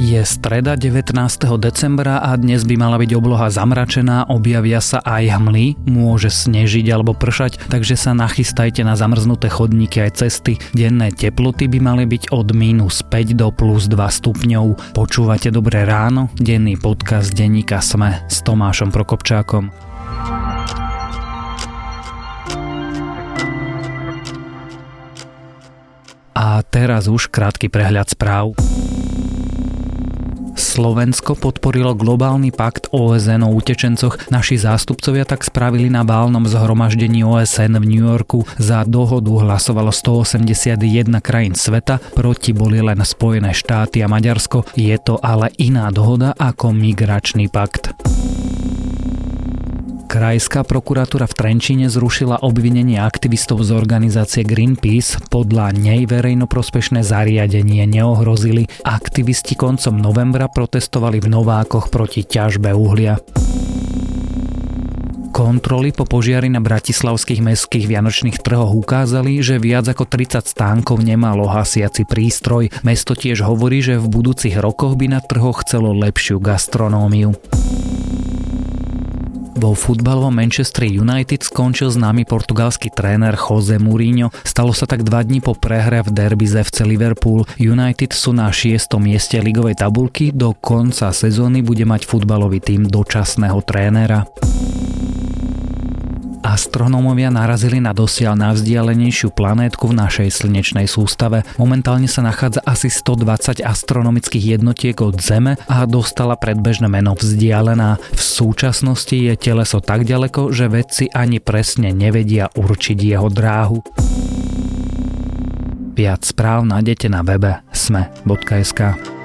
Je streda 19. decembra a dnes by mala byť obloha zamračená, objavia sa aj hmly, môže snežiť alebo pršať, takže sa nachystajte na zamrznuté chodníky aj cesty. Denné teploty by mali byť od minus 5 do plus 2 stupňov. Počúvate Dobré ráno? Denný podcast denníka Sme s Tomášom Prokopčákom. A teraz už krátky prehľad správ. Slovensko podporilo globálny pakt OSN o utečencoch. Naši zástupcovia tak spravili na bálnom zhromaždení OSN v New Yorku. Za dohodu hlasovalo 181 krajín sveta, proti boli len Spojené štáty a Maďarsko. Je to ale iná dohoda ako migračný pakt. Krajská prokuratúra v Trenčine zrušila obvinenie aktivistov z organizácie Greenpeace. Podľa nej verejnoprospešné zariadenie neohrozili. Aktivisti koncom novembra protestovali v Novákoch proti ťažbe uhlia. Kontroly po požiari na bratislavských mestských vianočných trhoch ukázali, že viac ako 30 stánkov nemalo hasiaci prístroj. Mesto tiež hovorí, že v budúcich rokoch by na trhoch chcelo lepšiu gastronómiu. Vo futbalovom Manchester United skončil známy portugalský tréner Jose Mourinho. Stalo sa tak dva dní po prehre v derby z FC Liverpool. United sú na 6. mieste ligovej tabulky, do konca sezóny bude mať futbalový tým dočasného trénera. Astronómovia narazili na dosiaľ najvzdialenejšiu planétku v našej slnečnej sústave. Momentálne sa nachádza asi 120 astronomických jednotiek od Zeme a dostala predbežné meno vzdialená. V súčasnosti je teleso tak ďaleko, že vedci ani presne nevedia určiť jeho dráhu. Viac správ nájdete na webe sme.sk.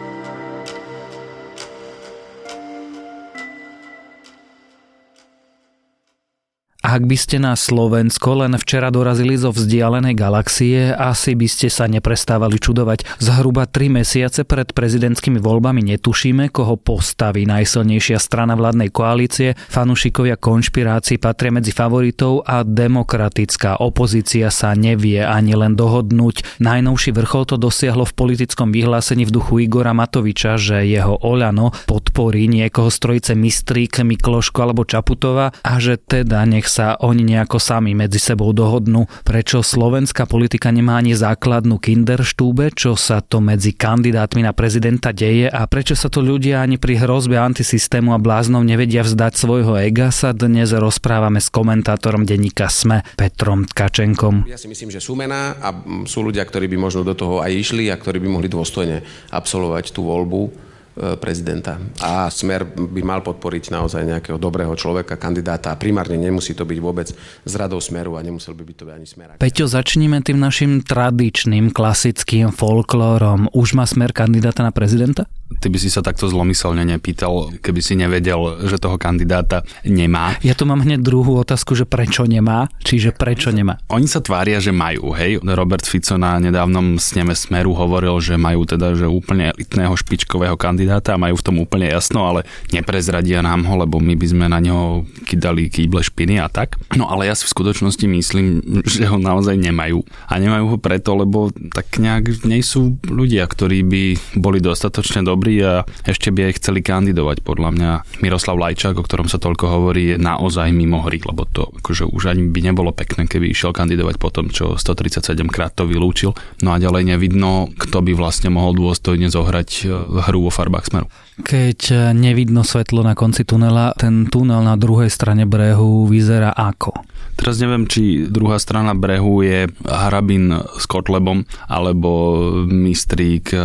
Ak by ste na Slovensko len včera dorazili zo vzdialenej galaxie, asi by ste sa neprestávali čudovať. Zhruba 3 mesiace pred prezidentskými voľbami netušíme, koho postaví najsilnejšia strana vládnej koalície. Fanušikovia konšpirácií patria medzi favoritov a demokratická opozícia sa nevie ani len dohodnúť. Najnovší vrchol to dosiahlo v politickom vyhlásení v duchu Igora Matoviča, že jeho Oľano podporí niekoho z trojice Mistrík, Mikloško alebo Čaputová a že teda nech sa oni nejako sami medzi sebou dohodnú, prečo slovenská politika nemá ani základnú kinderštúbe, čo sa to medzi kandidátmi na prezidenta deje? A prečo sa to ľudia ani pri hrozbe antisystému a bláznov nevedia vzdať svojho ega, sa dnes rozprávame s komentátorom denníka SME Petrom Tkačenkom. Ja si myslím, že sú mená a sú ľudia, ktorí by možno do toho aj išli a ktorí by mohli dôstojne absolvovať tú voľbu prezidenta. A Smer by mal podporiť naozaj nejakého dobrého človeka, kandidáta a primárne nemusí to byť vôbec z radou Smeru a nemusel by byť to ani Smer. Peťo, začníme tým našim tradičným, klasickým folklórom. Už má Smer kandidáta na prezidenta? Ty by si sa takto zlomyselne nepýtal, keby si nevedel, že toho kandidáta nemá. Ja tu mám hneď druhú otázku, že prečo nemá, čiže prečo nemá. Oni sa tvária, že majú, hej. Robert Fico na nedávnom sneme Smeru hovoril, že majú teda že úplne elitného špičkového kandidáta a majú v tom úplne jasno, ale neprezradia nám ho, lebo my by sme na neho kydali kýble špiny a tak. No ale ja si v skutočnosti myslím, že ho naozaj nemajú. A nemajú ho preto, lebo tak nejak nie sú ľudia, ktorí by boli dostatočne dobrí dobrí a ešte by aj chceli kandidovať. Podľa mňa Miroslav Lajčák, o ktorom sa toľko hovorí, je naozaj mimo hry, lebo to akože už ani by nebolo pekné, keby išiel kandidovať po tom, čo 137 krát to vylúčil. No a ďalej nevidno, kto by vlastne mohol dôstojne zohrať e, hru vo farbách smeru. Keď e, nevidno svetlo na konci tunela, ten tunel na druhej strane brehu vyzerá ako? Teraz neviem, či druhá strana brehu je Harabin s Kotlebom alebo Mistrík e,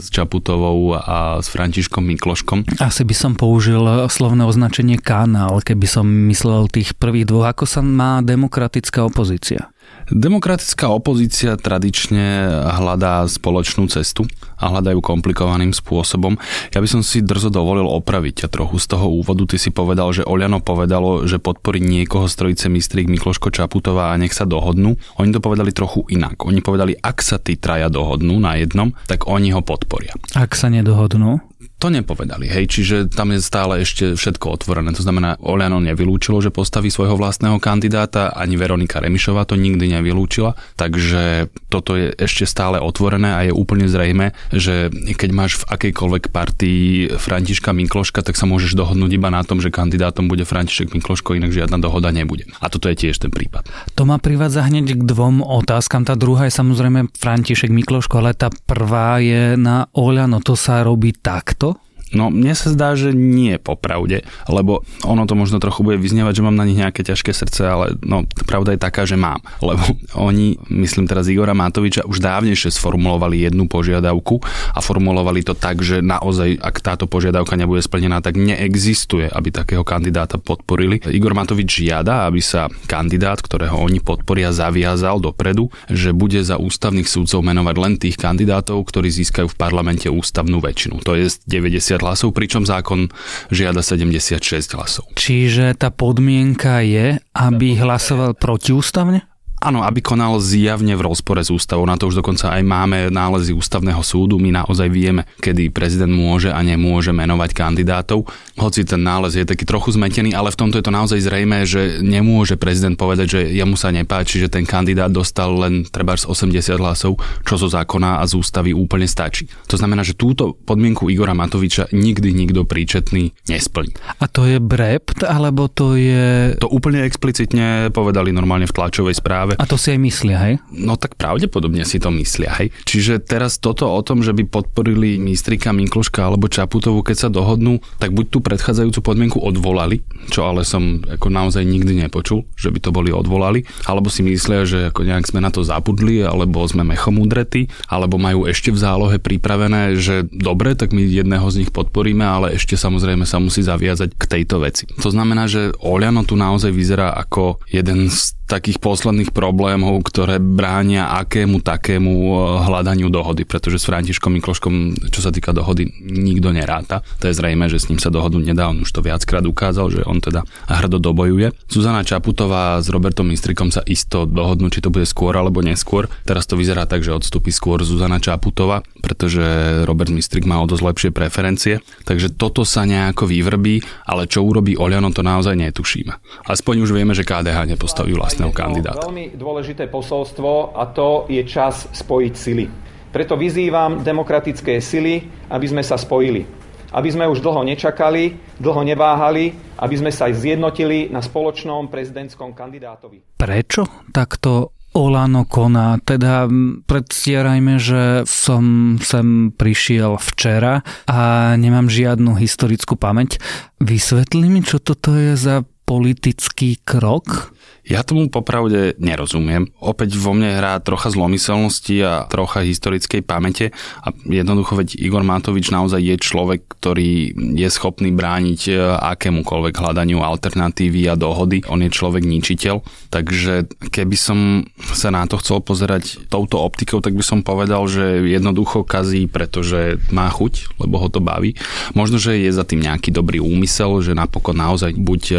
s Čaputovou a s Františkom Mikloškom. Asi by som použil slovné označenie kanál, keby som myslel tých prvých dvoch. Ako sa má demokratická opozícia? Demokratická opozícia tradične hľadá spoločnú cestu a hľadajú komplikovaným spôsobom. Ja by som si drzo dovolil opraviť a trochu z toho úvodu. Ty si povedal, že Oľano povedalo, že podporí niekoho z trojice mistrík Mikloško Čaputová a nech sa dohodnú. Oni to povedali trochu inak. Oni povedali, ak sa tí traja dohodnú na jednom, tak oni ho podporia. Ak sa nedohodnú? To nepovedali, hej, čiže tam je stále ešte všetko otvorené. To znamená, Oliano nevylúčilo, že postaví svojho vlastného kandidáta, ani Veronika Remišová to nikdy nevylúčila, takže toto je ešte stále otvorené a je úplne zrejme, že keď máš v akejkoľvek partii Františka Mikloška, tak sa môžeš dohodnúť iba na tom, že kandidátom bude František Mikloško, inak žiadna dohoda nebude. A toto je tiež ten prípad. To ma privádza hneď k dvom otázkam. Tá druhá je samozrejme František Mikloško, ale tá prvá je na Oľano. To sa robí takto? No mne sa zdá, že nie popravde, lebo ono to možno trochu bude vyznievať, že mám na nich nejaké ťažké srdce, ale no pravda je taká, že mám. Lebo oni, myslím teraz Igora Matoviča, už dávnejšie sformulovali jednu požiadavku a formulovali to tak, že naozaj, ak táto požiadavka nebude splnená, tak neexistuje, aby takého kandidáta podporili. Igor Matovič žiada, aby sa kandidát, ktorého oni podporia, zaviazal dopredu, že bude za ústavných súdcov menovať len tých kandidátov, ktorí získajú v parlamente ústavnú väčšinu. To je 90 hlasov, pričom zákon žiada 76 hlasov. Čiže tá podmienka je, aby hlasoval protiústavne? Áno, aby konal zjavne v rozpore s ústavou. Na to už dokonca aj máme nálezy ústavného súdu. My naozaj vieme, kedy prezident môže a nemôže menovať kandidátov. Hoci ten nález je taký trochu zmetený, ale v tomto je to naozaj zrejme, že nemôže prezident povedať, že jemu sa nepáči, že ten kandidát dostal len treba z 80 hlasov, čo zo zákona a z ústavy úplne stačí. To znamená, že túto podmienku Igora Matoviča nikdy nikto príčetný nesplní. A to je brept, alebo to je... To úplne explicitne povedali normálne v tlačovej správe práve. A to si aj myslia, hej? No tak pravdepodobne si to myslia, hej. Čiže teraz toto o tom, že by podporili Mistrika, Minkluška alebo Čaputovu, keď sa dohodnú, tak buď tú predchádzajúcu podmienku odvolali, čo ale som ako naozaj nikdy nepočul, že by to boli odvolali, alebo si myslia, že ako nejak sme na to zabudli, alebo sme mechom udretí, alebo majú ešte v zálohe pripravené, že dobre, tak my jedného z nich podporíme, ale ešte samozrejme sa musí zaviazať k tejto veci. To znamená, že Oliano tu naozaj vyzerá ako jeden z takých posledných problémov, ktoré bránia akému takému e, hľadaniu dohody, pretože s Františkom Mikloškom, čo sa týka dohody, nikto neráta. To je zrejme, že s ním sa dohodu nedá, on už to viackrát ukázal, že on teda hrdo dobojuje. Zuzana Čaputová s Robertom Mistrikom sa isto dohodnú, či to bude skôr alebo neskôr. Teraz to vyzerá tak, že odstúpi skôr Zuzana Čaputová, pretože Robert Mistrik má o dosť lepšie preferencie. Takže toto sa nejako vyvrbí, ale čo urobí Oliano, to naozaj netušíme. Aspoň už vieme, že KDH nepostaví vlastne vlastného kandidáta. Veľmi dôležité posolstvo a to je čas spojiť sily. Preto vyzývam demokratické sily, aby sme sa spojili. Aby sme už dlho nečakali, dlho neváhali, aby sme sa zjednotili na spoločnom prezidentskom kandidátovi. Prečo takto Olano koná. Teda predstierajme, že som sem prišiel včera a nemám žiadnu historickú pamäť. Vysvetli mi, čo toto je za politický krok? Ja tomu popravde nerozumiem. Opäť vo mne hrá trocha zlomyselnosti a trocha historickej pamäte a jednoducho veď Igor Matovič naozaj je človek, ktorý je schopný brániť e, akémukoľvek hľadaniu alternatívy a dohody. On je človek ničiteľ, takže keby som sa na to chcel pozerať touto optikou, tak by som povedal, že jednoducho kazí, pretože má chuť, lebo ho to baví. Možno, že je za tým nejaký dobrý úmysel, že napokon naozaj buď e,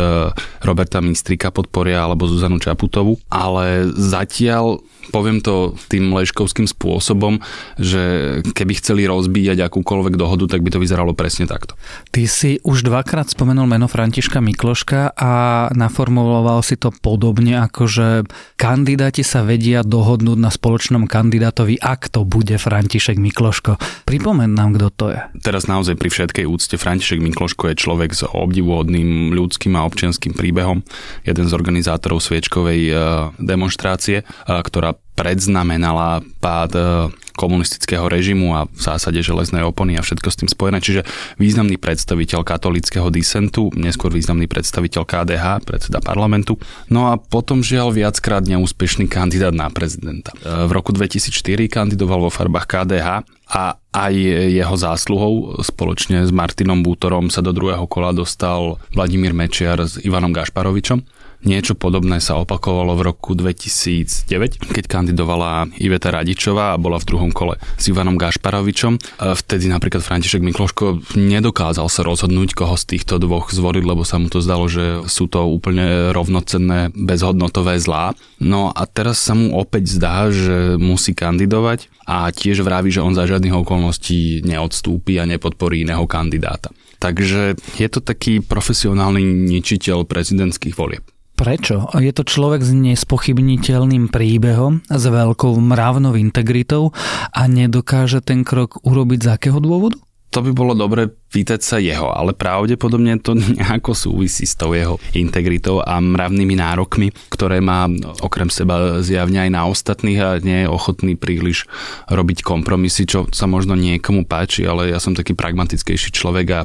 Roberta Mistrika podporia, alebo Zuzanu Čaputovu, ale zatiaľ poviem to tým leškovským spôsobom, že keby chceli rozbíjať akúkoľvek dohodu, tak by to vyzeralo presne takto. Ty si už dvakrát spomenul meno Františka Mikloška a naformuloval si to podobne, ako že kandidáti sa vedia dohodnúť na spoločnom kandidátovi, ak to bude František Mikloško. Pripomen nám, kto to je. Teraz naozaj pri všetkej úcte František Mikloško je človek s obdivuhodným ľudským a občianským príbehom, jeden z organizátorov sviečkovej eh, demonstrácie, eh, ktorá predznamenala pád e, komunistického režimu a v zásade železnej opony a všetko s tým spojené. Čiže významný predstaviteľ katolického disentu, neskôr významný predstaviteľ KDH, predseda parlamentu. No a potom žiaľ viackrát neúspešný kandidát na prezidenta. E, v roku 2004 kandidoval vo farbách KDH a aj jeho zásluhou spoločne s Martinom Bútorom sa do druhého kola dostal Vladimír Mečiar s Ivanom Gašparovičom Niečo podobné sa opakovalo v roku 2009, keď kandidovala Iveta Radičová a bola v druhom kole s Ivanom Gašparovičom. Vtedy napríklad František Mikloško nedokázal sa rozhodnúť, koho z týchto dvoch zvoliť, lebo sa mu to zdalo, že sú to úplne rovnocenné, bezhodnotové zlá. No a teraz sa mu opäť zdá, že musí kandidovať a tiež vraví, že on za žiadnych okolností neodstúpi a nepodporí iného kandidáta. Takže je to taký profesionálny ničiteľ prezidentských volieb. Prečo? Je to človek s nespochybniteľným príbehom, s veľkou mravnou integritou a nedokáže ten krok urobiť z akého dôvodu? To by bolo dobre pýtať sa jeho, ale pravdepodobne to nejako súvisí s tou jeho integritou a mravnými nárokmi, ktoré má okrem seba zjavne aj na ostatných a nie je ochotný príliš robiť kompromisy, čo sa možno niekomu páči, ale ja som taký pragmatickejší človek a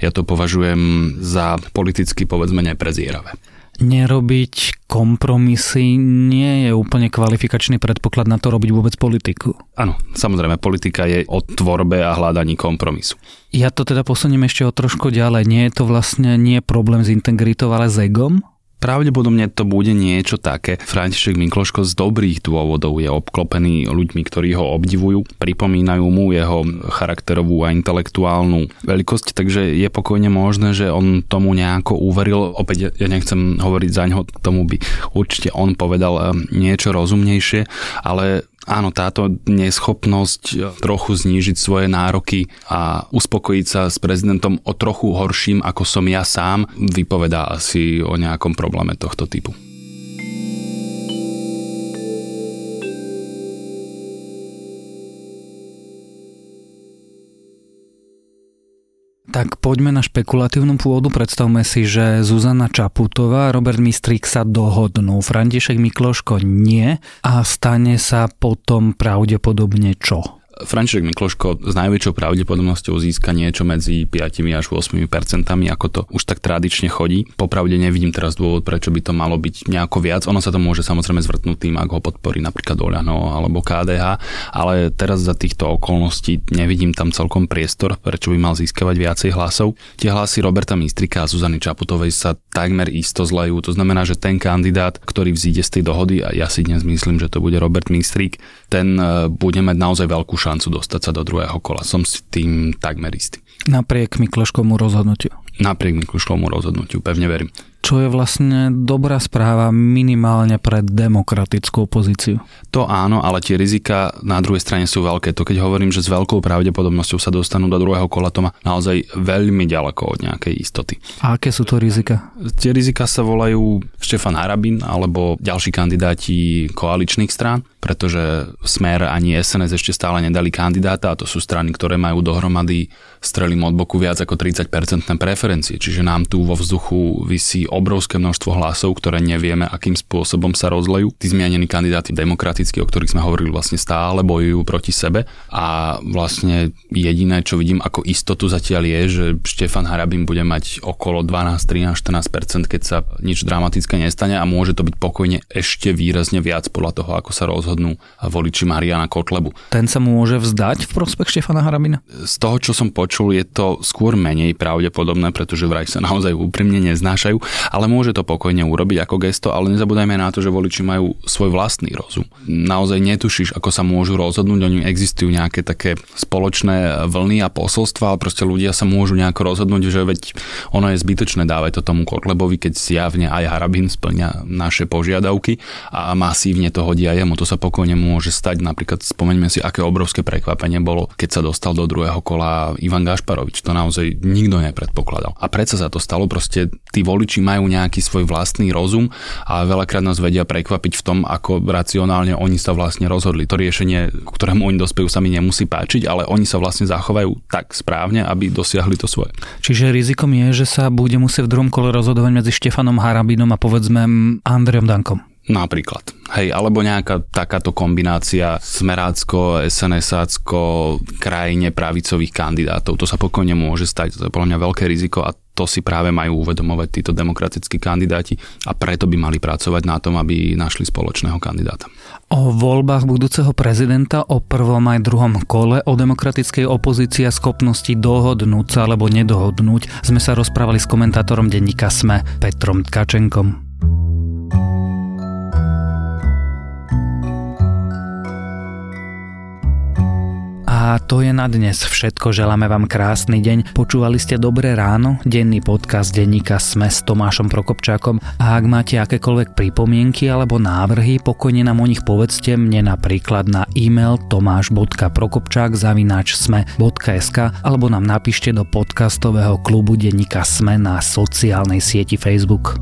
ja to považujem za politicky povedzme neprezieravé nerobiť kompromisy nie je úplne kvalifikačný predpoklad na to robiť vôbec politiku. Áno, samozrejme, politika je o tvorbe a hľadaní kompromisu. Ja to teda posuniem ešte o trošku ďalej. Nie je to vlastne nie problém s integritou, ale s egom? Pravdepodobne to bude niečo také. František Mikloško z dobrých dôvodov je obklopený ľuďmi, ktorí ho obdivujú, pripomínajú mu jeho charakterovú a intelektuálnu veľkosť, takže je pokojne možné, že on tomu nejako uveril. Opäť ja nechcem hovoriť za ňoho, k tomu by určite on povedal eh, niečo rozumnejšie, ale Áno, táto neschopnosť e, trochu znížiť svoje nároky a uspokojiť sa s prezidentom o trochu horším, ako som ja sám, vypovedá asi o nejakom probléme tohto typu. Tak poďme na špekulatívnu pôdu. Predstavme si, že Zuzana Čaputová a Robert Mistrík sa dohodnú. František Mikloško nie a stane sa potom pravdepodobne čo? František Mikloško s najväčšou pravdepodobnosťou získa niečo medzi 5 až 8 percentami, ako to už tak tradične chodí. Popravde nevidím teraz dôvod, prečo by to malo byť nejako viac. Ono sa to môže samozrejme zvrtnúť tým, ak ho podporí napríklad Oľano alebo KDH, ale teraz za týchto okolností nevidím tam celkom priestor, prečo by mal získavať viacej hlasov. Tie hlasy Roberta Mistrika a Zuzany Čaputovej sa takmer isto zlejú. To znamená, že ten kandidát, ktorý vzíde z tej dohody, a ja si dnes myslím, že to bude Robert Mistrík, ten e, bude mať naozaj veľkú šancu dostať sa do druhého kola. Som si tým takmer istý. Napriek Mikloškomu rozhodnutiu. Napriek Mikloškomu rozhodnutiu, pevne verím čo je vlastne dobrá správa minimálne pre demokratickú opozíciu. To áno, ale tie rizika na druhej strane sú veľké. To keď hovorím, že s veľkou pravdepodobnosťou sa dostanú do druhého kola, to má naozaj veľmi ďaleko od nejakej istoty. A aké sú to rizika? Tie rizika sa volajú Štefan Harabin alebo ďalší kandidáti koaličných strán, pretože Smer ani SNS ešte stále nedali kandidáta a to sú strany, ktoré majú dohromady strelím od boku viac ako 30% preferencie, čiže nám tu vo vzduchu vysí obrovské množstvo hlasov, ktoré nevieme, akým spôsobom sa rozlejú. Tí zmienení kandidáti demokraticky, o ktorých sme hovorili, vlastne stále bojujú proti sebe a vlastne jediné, čo vidím ako istotu zatiaľ je, že Štefan Harabin bude mať okolo 12, 13, 14%, keď sa nič dramatické nestane a môže to byť pokojne ešte výrazne viac podľa toho, ako sa rozhodnú voliči Mariana Kotlebu. Ten sa môže vzdať v prospech Štefana Harabina? Z toho, čo som počul, je to skôr menej pravdepodobné, pretože vraj sa naozaj úprimne neznášajú ale môže to pokojne urobiť ako gesto, ale nezabúdajme na to, že voliči majú svoj vlastný rozum. Naozaj netušíš, ako sa môžu rozhodnúť, oni existujú nejaké také spoločné vlny a posolstva, ale proste ľudia sa môžu nejako rozhodnúť, že veď ono je zbytočné dávať to tomu Kotlebovi, keď zjavne aj Harabin splňa naše požiadavky a masívne to hodí aj jemu. To sa pokojne môže stať. Napríklad spomeňme si, aké obrovské prekvapenie bolo, keď sa dostal do druhého kola Ivan Gašparovič. To naozaj nikto nepredpokladal. A predsa sa to stalo, proste tí voliči majú nejaký svoj vlastný rozum a veľakrát nás vedia prekvapiť v tom, ako racionálne oni sa vlastne rozhodli. To riešenie, ktorému oni dospejú, sa mi nemusí páčiť, ale oni sa vlastne zachovajú tak správne, aby dosiahli to svoje. Čiže rizikom je, že sa bude musieť v druhom kole rozhodovať medzi Štefanom Harabinom a povedzme Andrejom Dankom. Napríklad. Hej, alebo nejaká takáto kombinácia smerácko, SNSácko, krajine pravicových kandidátov. To sa pokojne môže stať. To je podľa mňa veľké riziko a to si práve majú uvedomovať títo demokratickí kandidáti a preto by mali pracovať na tom, aby našli spoločného kandidáta. O voľbách budúceho prezidenta, o prvom aj druhom kole, o demokratickej opozícii a schopnosti dohodnúť sa alebo nedohodnúť sme sa rozprávali s komentátorom denníka SME Petrom Tkačenkom. A to je na dnes všetko. Želáme vám krásny deň. Počúvali ste Dobré ráno, denný podcast denníka Sme s Tomášom Prokopčákom. A ak máte akékoľvek pripomienky alebo návrhy, pokojne nám o nich povedzte mne napríklad na e-mail tomáš.prokopčák zavináč sme.sk alebo nám napíšte do podcastového klubu denníka Sme na sociálnej sieti Facebook.